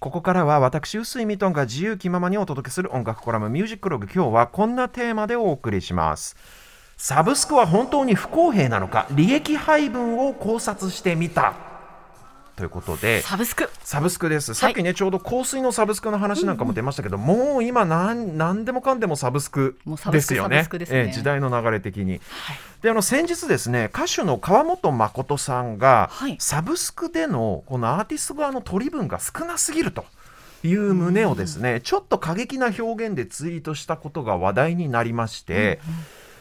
ここからは私臼井ミトンが自由気ままにお届けする音楽コラムミュージックログ。今日はこんなテーマでお送りします。サブスクは本当に不公平なのか利益配分を考察してみた。ということで。サブスク。サブスクです。さっきね、ちょうど香水のサブスクの話なんかも出ましたけど、もう今なん何でもかんでもサブスクですよね。えー時代の流れ的に、であの先日ですね歌手の川本誠さんが、はいサブスクでのこのアーティスト側の取り分が少なすぎると。いう旨をですね、ちょっと過激な表現でツイートしたことが話題になりまして、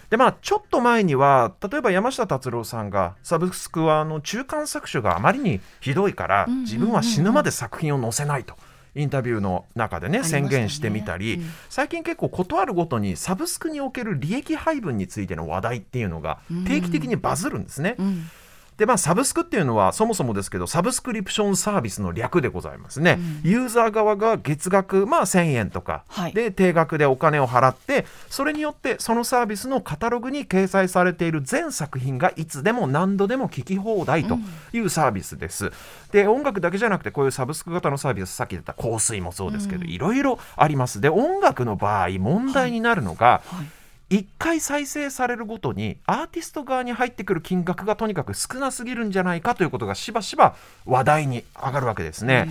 でまあ、ちょっと前には例えば山下達郎さんがサブスクはあの中間搾取があまりにひどいからうんうんうんうん自分は死ぬまで作品を載せないと。インタビューの中でね宣言してみたり、うん。最近結構断るごとにサブスクにおける利益配分についての話題っていうのが定期的にバズるんですね。うんでまあサブスクっていうのはそもそもですけどサブスクリプションサービスの略でございますね、ユーザー側が月額まあ1000円とか。はい。で定額でお金を払ってそれによってそのサービスのカタログに掲載されている全作品がいつでも何度でも聞き放題というサービスです、で音楽だけじゃなくてこういうサブスク型のサービスさっき言った香水もそうですけど、いろいろあります。で音楽の場合問題になるのが、はい1回再生されるごとにアーティスト側に入ってくる金額がとにかく少なすぎるんじゃないかということがしばしば話題に上がるわけですね。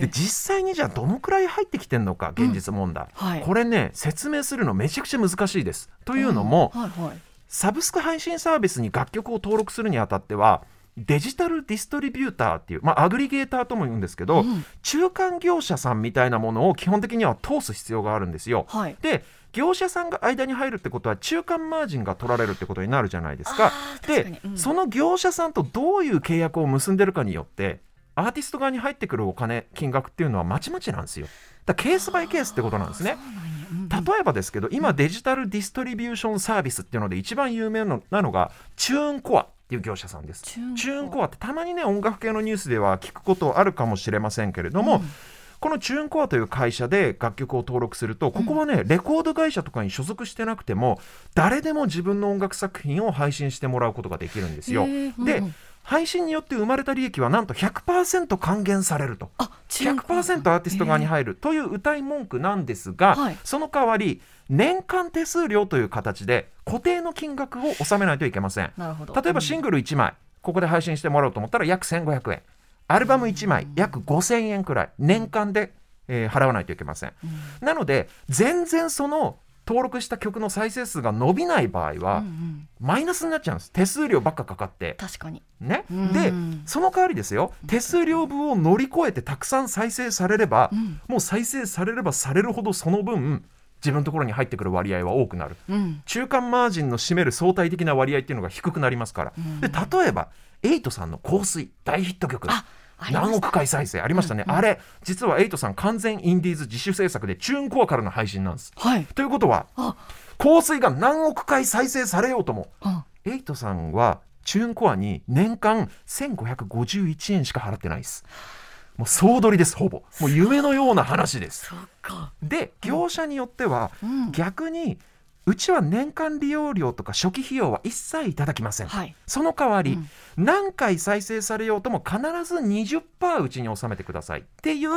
で実際にじゃあどのくらい入ってきてるのか現実問題、はいこれね説明するのめちゃくちゃ難しいです。というのも、はいはいサブスク配信サービスに楽曲を登録するにあたってはデジタルディストリビューターっていう、まあ、アグリゲーターとも言うんですけど、うん中間業者さんみたいなものを基本的には通す必要があるんですよ。はいで業者さんが間に入るってことは中間マージンが取られるってことになるじゃないですか。で、うんその業者さんとどういう契約を結んでるかによってアーティスト側に入ってくるお金金額っていうのはまちまちなんですよ。だケースバイケースってことなんですね。例えばですけど今デジタルディストリビューションサービスっていうので一番有名なのがチューンコアっていう業者さんです。チューンコアチューンコアってたまにね音楽系のニュースでは聞くことあるかもしれませんけれども、このチューンコアという会社で楽曲を登録するとここはね、レコード会社とかに所属してなくても誰でも自分の音楽作品を配信してもらうことができるんですよ。でうん配信によって生まれた利益はなんと100%還元されると。あチューンコア。100%アーティスト側に入るという歌い文句なんですが、はい。その代わり年間手数料という形で固定の金額を納めないといけません。例えばシングル1枚ここで配信してもらおうと思ったら約1500円アルバム1枚約5000円くらい年間で、えー払わないといけません、なので全然その登録した曲の再生数が伸びない場合は、うんうん。マイナスになっちゃうんです。手数料ばっかかかって。確かに。ね、うん。でその代わりですよ。手数料分を乗り越えてたくさん再生されれば、ん。もう再生されればされるほどその分自分のところに入ってくる割合は多くなる。うん。中間マージンの占める相対的な割合っていうのが低くなりますから、で例えばエイトさんの「香水」大ヒット曲何億回再生。ありましたね、あれ実はエイトさん完全インディーズ自主制作でチューンコアからの配信なんです。はい。ということはあ。香水が何億回再生されようともあ。エイトさんはチューンコアに年間1551円しか払ってないです。もう総取りですほぼ。もう夢のような話です。そっか。で業者によってはうん。逆にうちは年間利用料とか初期費用は一切いただきません。はいその代わり、うん何回再生されようとも必ず20%うちに収めてくださいっていう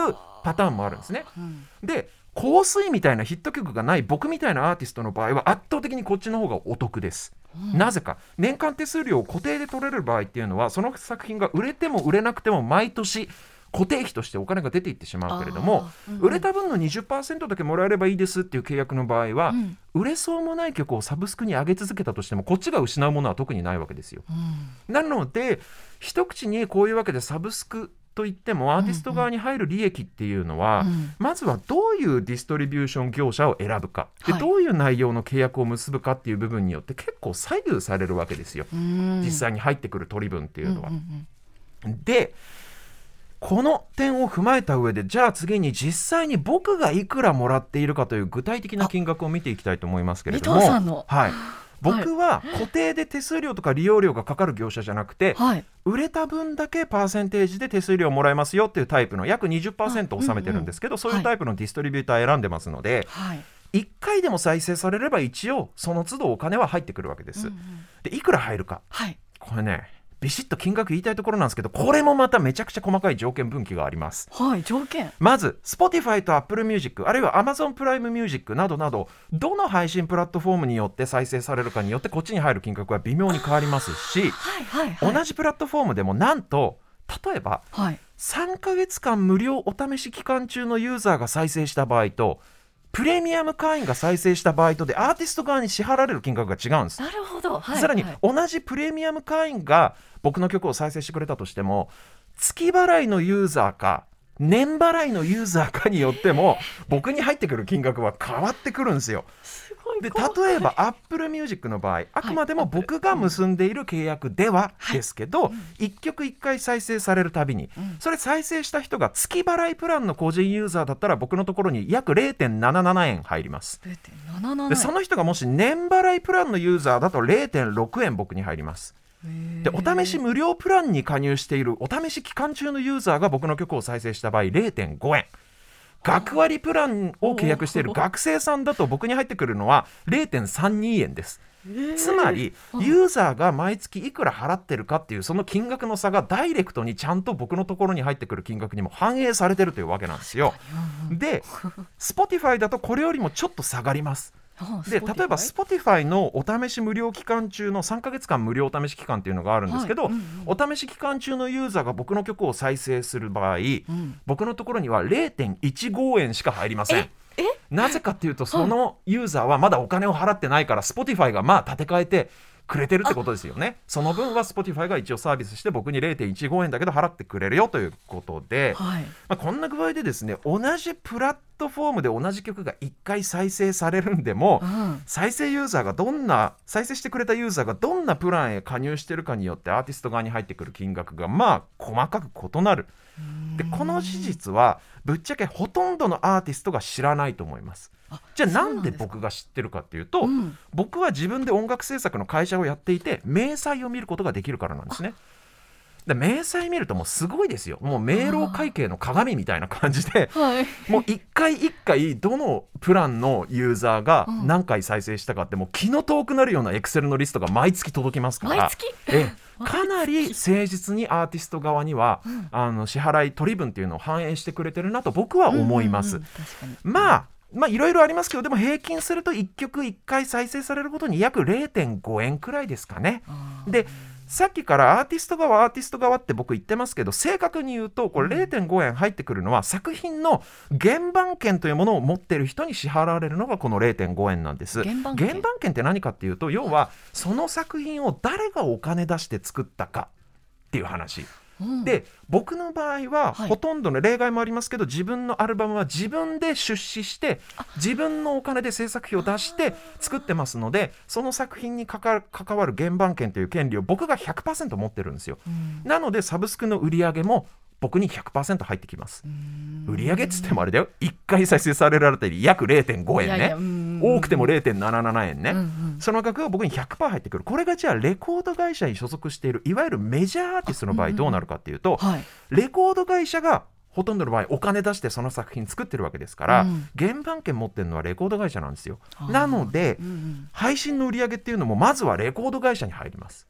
パターンもあるんですね。うんで香水みたいなヒット曲がない僕みたいなアーティストの場合は圧倒的にこっちの方がお得です。なぜか年間手数料を固定で取れる場合っていうのはその作品が売れても売れなくても毎年固定費としてお金が出ていってしまうけれども、うんうん。売れた分の20%だけもらえればいいですっていう契約の場合は、うん。売れそうもない曲をサブスクに上げ続けたとしてもこっちが失うものは特にないわけですよ。うん。なので一口にこういうわけでサブスクといってもアーティスト側に入る利益っていうのは、うん。まずはどういうディストリビューション業者を選ぶか。で、はい。どういう内容の契約を結ぶかっていう部分によって結構左右されるわけですよ、うん。実際に入ってくる取り分っていうのは。んん。でこの点を踏まえた上でじゃあ次に実際に僕がいくらもらっているかという具体的な金額を見ていきたいと思いますけれども。はい、僕は固定で手数料とか利用料がかかる業者じゃなくて、はい。売れた分だけパーセンテージで手数料もらえますよっていうタイプの約20%納めてるんですけど、そういうタイプのディストリビューター選んでますので、はい。1回でも再生されれば一応その都度お金は入ってくるわけです。うんうん。でいくら入るか。はい。これねビシッと金額言いたいところなんですけどこれもまためちゃくちゃ細かい条件分岐があります。はい条件。まず Spotify と Apple Music あるいは Amazon プライムミュージックなどなどどの配信プラットフォームによって再生されるかによってこっちに入る金額は微妙に変わりますしはいはいはい。同じプラットフォームでもなんと例えばはい。3ヶ月間無料お試し期間中のユーザーが再生した場合とプレミアム会員が再生した場合とでアーティスト側に支払われる金額が違うんです。なるほど、はい、さらにはい同じプレミアム会員が僕の曲を再生してくれたとしても月払いのユーザーか年払いのユーザーかによっても僕に入ってくる金額は変わってくるんですよ。すで例えば Apple Music の場合あくまでも僕が結んでいる契約ではですけど、1曲1回再生されるたびに、それ再生した人が月払いプランの個人ユーザーだったら僕のところに約0.77円入ります。0.77でその人がもし年払いプランのユーザーだと0.6円僕に入ります。でお試し無料プランに加入しているお試し期間中のユーザーが僕の曲を再生した場合0.5円学割プランを契約している学生さんだと僕に入ってくるのは0.32円です。つまりユーザーが毎月いくら払ってるかっていうその金額の差がダイレクトにちゃんと僕のところに入ってくる金額にも反映されてるというわけなんですよ。で Spotify だとこれよりもちょっと下がります。あで例えば Spotify のお試し無料期間中の3ヶ月間無料お試し期間っていうのがあるんですけど、はいうんお試し期間中のユーザーが僕の曲を再生する場合、僕のところには0.15円しか入りません。えなぜかっていうとそのユーザーはまだお金を払ってないから Spotify がまあ立て替えてくれてるってことですよね。その分は Spotify が一応サービスして僕に0.15円だけど払ってくれるよということで、はい。まあ、こんな具合でですね同じプラットフォームで同じ曲が1回再生されるんでも、うん。再生ユーザーがどんな再生してくれたユーザーがどんなプランへ加入してるかによってアーティスト側に入ってくる金額がまあ細かく異なる。でこの事実はぶっちゃけほとんどのアーティストが知らないと思います。あじゃあなんで僕が知ってるかっていうと、うん。僕は自分で音楽制作の会社をやっていて明細を見ることができるからなんですね。で明細見るともうすごいですよ。もう明朗会計の鏡みたいな感じではい。もう一回一回どのプランのユーザーがうん。何回再生したかってもう気の遠くなるようなエクセルのリストが毎月届きますから。毎月？ええ。かなり誠実にアーティスト側には、あの支払い取り分っていうのを反映してくれてるなと僕は思います。うんうんうん。まあまあいろいろありますけどでも平均すると1曲1回再生されることに約0.5円くらいですかね。でさっきからアーティスト側アーティスト側って僕言ってますけど正確に言うとこれ0.5円入ってくるのは作品の原版権というものを持ってる人に支払われるのがこの0.5円なんです。原版権？権って何かっていうと要はその作品を誰がお金出して作ったかっていう話うん。で僕の場合ははい。ほとんどの例外もありますけど自分のアルバムは自分で出資して自分のお金で制作費を出して作ってますのでその作品にかか関わる原版権という権利を僕が100%持ってるんですよ。うん。なのでサブスクの売り上げも僕に100%入ってきます。売り上げっつってもあれだよ。1回再生されられて約0.5円ね。多くても0.77円ね、うんうんその額が僕に100%入ってくる。これがじゃあレコード会社に所属しているいわゆるメジャーアーティストの場合どうなるかっていうと、はい。レコード会社がほとんどの場合お金出してその作品作ってるわけですから、うん。原版権持ってるのはレコード会社なんですよ。なのでうんうん配信の売り上げっていうのもまずはレコード会社に入ります。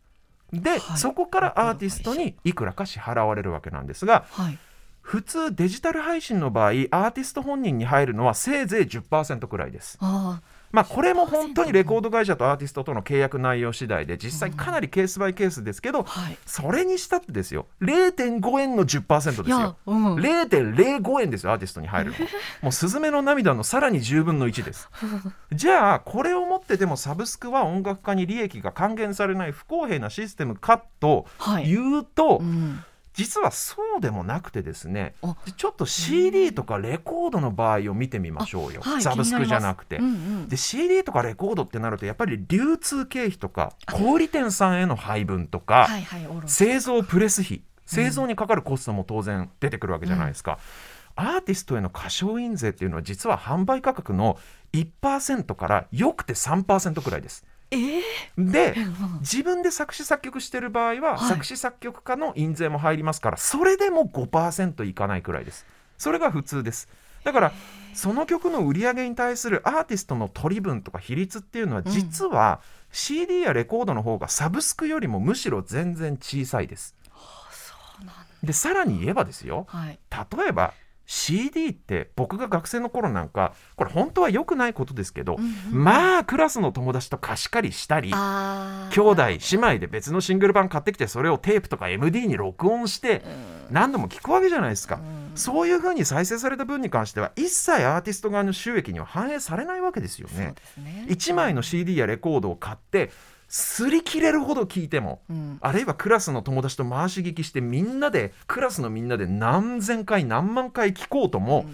で、はい。そこからアーティストにいくらか支払われるわけなんですがはい。普通デジタル配信の場合アーティスト本人に入るのはせいぜい10%くらいです。あまあこれも本当にレコード会社とアーティストとの契約内容次第で実際かなりケースバイケースですけどそれにしたってですよ0.5円の10%ですよ。うん。0.05円ですよアーティストに入るのは。もうスズメの涙のさらに10分の1です。じゃあこれをもってでもサブスクは音楽家に利益が還元されない不公平なシステムかとはい。言うと、うん実はそうでもなくてですねあ。ちょっと CD とかレコードの場合を見てみましょうよ、はいサブスクじゃなくて。うんうん。で CD とかレコードってなるとやっぱり流通経費とか小売店さんへの配分とか、はいはい製造プレス費製造にかかるコストも当然出てくるわけじゃないですか、アーティストへの歌唱印税っていうのは実は販売価格の1%からよくて3%くらいですえー？でうん。自分で作詞作曲してる場合は、はい。作詞作曲家の印税も入りますからそれでも5%いかないくらいです。それが普通です。だからその曲の売り上げに対するアーティストの取り分とか比率っていうのは実は CD やレコードの方がサブスクよりもむしろ全然小さいです。でさらに言えばですよ。はい。例えば CD って僕が学生の頃なんかこれ本当は良くないことですけど、まあクラスの友達と貸し借りしたりあ兄弟姉妹で別のシングル版買ってきてそれをテープとか MD に録音して何度も聞くわけじゃないですか、そういう風に再生された分に関しては一切アーティスト側の収益には反映されないわけですよね。ね。1枚の CD やレコードを買って擦り切れるほど聞いても、うん。あるいはクラスの友達と回し聞きしてみんなでクラスのみんなで何千回何万回聞こうとも、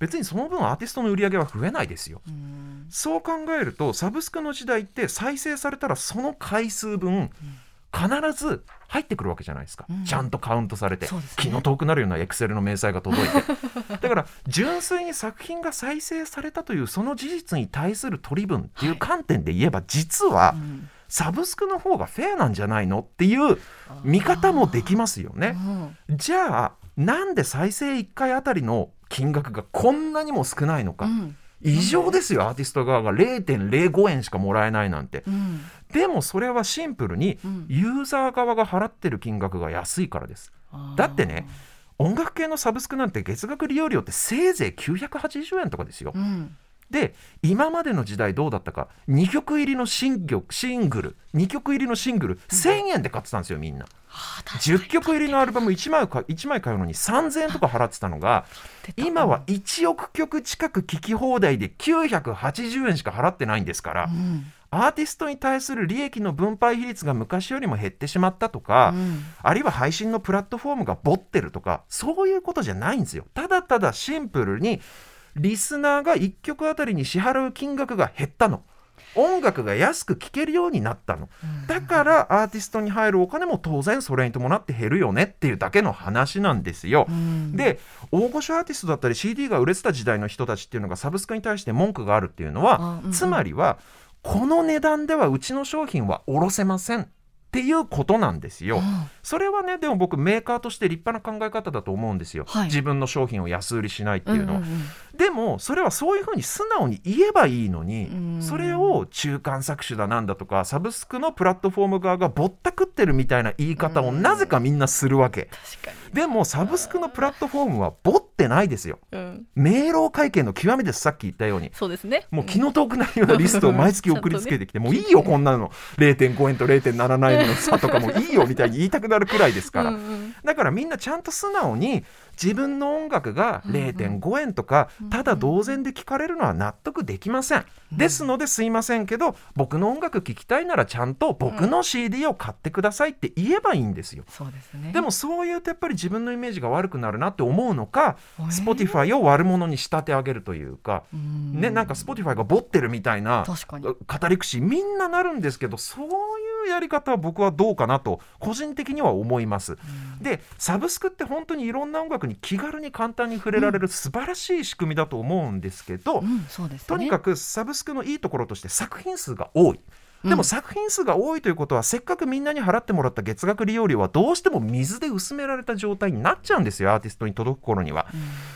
別にその分アーティストの売り上げは増えないですよ。うん。そう考えるとサブスクの時代って再生されたらその回数分必ず入ってくるわけじゃないですか、うん。ちゃんとカウントされて、ね。気の遠くなるようなエクセルの明細が届いて。だから純粋に作品が再生されたというその事実に対する取り分っていう観点で言えば実はうん。サブスクの方がフェアなんじゃないのっていう見方もできますよね。うん。じゃあなんで再生1回あたりの金額がこんなにも少ないのか、うん。異常ですよ。アーティスト側が。0.05円しかもらえないなんて。うんでもそれはシンプルにうん。ユーザー側が払ってる金額が安いからです。だってね音楽系のサブスクなんて月額利用料ってせいぜい980円とかですよ。うん。で今までの時代どうだったか。2曲入りのシン曲シングル。2曲入りのシングル1000円で買ってたんですよみんな。あー確かに。10曲入りのアルバム1枚か1枚買うのに3000円とか払ってたのが今は1億曲近く聴き放題で980円しか払ってないんですから、うんアーティストに対する利益の分配比率が昔よりも減ってしまったとか、うん。あるいは配信のプラットフォームがボってるとかそういうことじゃないんですよ。ただただシンプルにリスナーが1曲あたりに支払う金額が減ったの。音楽が安く聴けるようになったの。だからアーティストに入るお金も当然それに伴って減るよねっていうだけの話なんですよ、うん。で大御所アーティストだったり CD が売れてた時代の人たちっていうのがサブスクに対して文句があるっていうのは、うん。つまりはこの値段ではうちの商品は卸せませんっていうことなんですよ。うん。それはねでも僕メーカーとして立派な考え方だと思うんですよ、はい。自分の商品を安売りしないっていうのは、んんんでもそれはそういうふうに素直に言えばいいのに、うん。それを中間搾取だなんだとかサブスクのプラットフォーム側がぼったくってるみたいな言い方をなぜかみんなするわけ、でもサブスクのプラットフォームはぼってないですよ。に、うん、明朗会計の極みです。さっき言ったように。そうですね。もう気の遠くなるようなリストを毎月送りつけてきて、もういいよこんなの。0.5円と0.77円の差とかもいいよみたいに言いたくなるくらいですから、だからみんなちゃんと素直に自分の音楽が0.5円とかただ同然で聞かれるのは納得できません、ですのですいませんけど僕の音楽聴きたいならちゃんと僕の CD を買ってくださいって言えばいいんですよ、そうですね。でもそう言うとやっぱり自分のイメージが悪くなるなって思うのか、えー。Spotify を悪者に仕立て上げるというか、うん。ね、なんか Spotify がボってるみたいな語り口みんななるんですけどそういうやり方は僕はどうかなと個人的には思います。でサブスクって本当にいろんな音楽に気軽に簡単に触れられる素晴らしい仕組みだと思うんですけど、うんそうですねとにかくサブスクのいいところとして作品数が多い。でもうん作品数が多いということはせっかくみんなに払ってもらった月額利用料はどうしても水で薄められた状態になっちゃうんですよアーティストに届く頃には。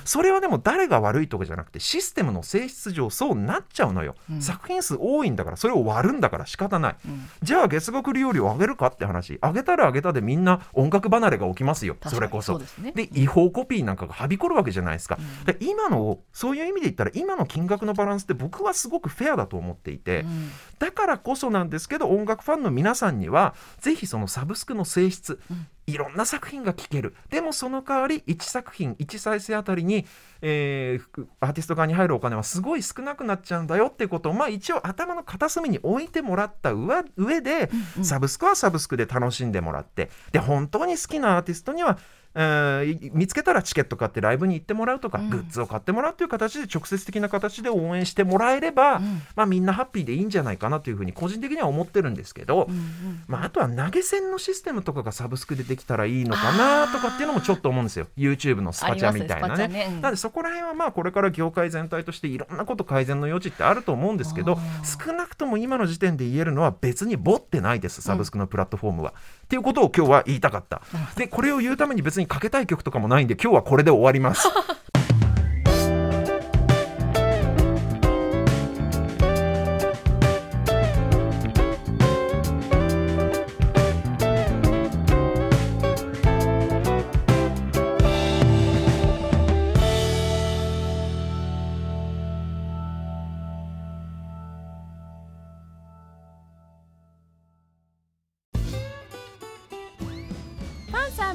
それはでも誰が悪いとかじゃなくてシステムの性質上そうなっちゃうのよ、うん。作品数多いんだからそれを割るんだから仕方ない、うん。じゃあ月額利用料上げるかって話。上げたら上げたでみんな音楽離れが起きますよ。それこそ。ですね。で違法コピーなんかがはびこるわけじゃないですか、で今のそういう意味で言ったら今の金額のバランスって僕はすごくフェアだと思っていて、うん。だからこそなんですけど音楽ファンの皆さんにはぜひそのサブスクの性質、うん。いろんな作品が聴ける。でもその代わり1作品1再生あたりに、えーアーティスト側に入るお金はすごい少なくなっちゃうんだよっていうことを、まあ、一応頭の片隅に置いてもらった上上で、うんサブスクはサブスクで楽しんでもらって。で本当に好きなアーティストにはえー見つけたらチケット買ってライブに行ってもらうとか、うん。グッズを買ってもらうという形で直接的な形で応援してもらえれば、うん。まあ、みんなハッピーでいいんじゃないかなというふうに個人的には思ってるんですけど、うんうんまあ、あとは投げ銭のシステムとかがサブスクでできたらいいのかなとかっていうのもちょっと思うんですよ YouTube のスパチャみたいなね。なのでそこら辺はまあこれから業界全体としていろんなこと改善の余地ってあると思うんですけど少なくとも今の時点で言えるのは別にボってないですサブスクのプラットフォームは。っていうことを今日は言いたかった。でこれを言うために別にかけたい曲とかもないんで今日はこれで終わります。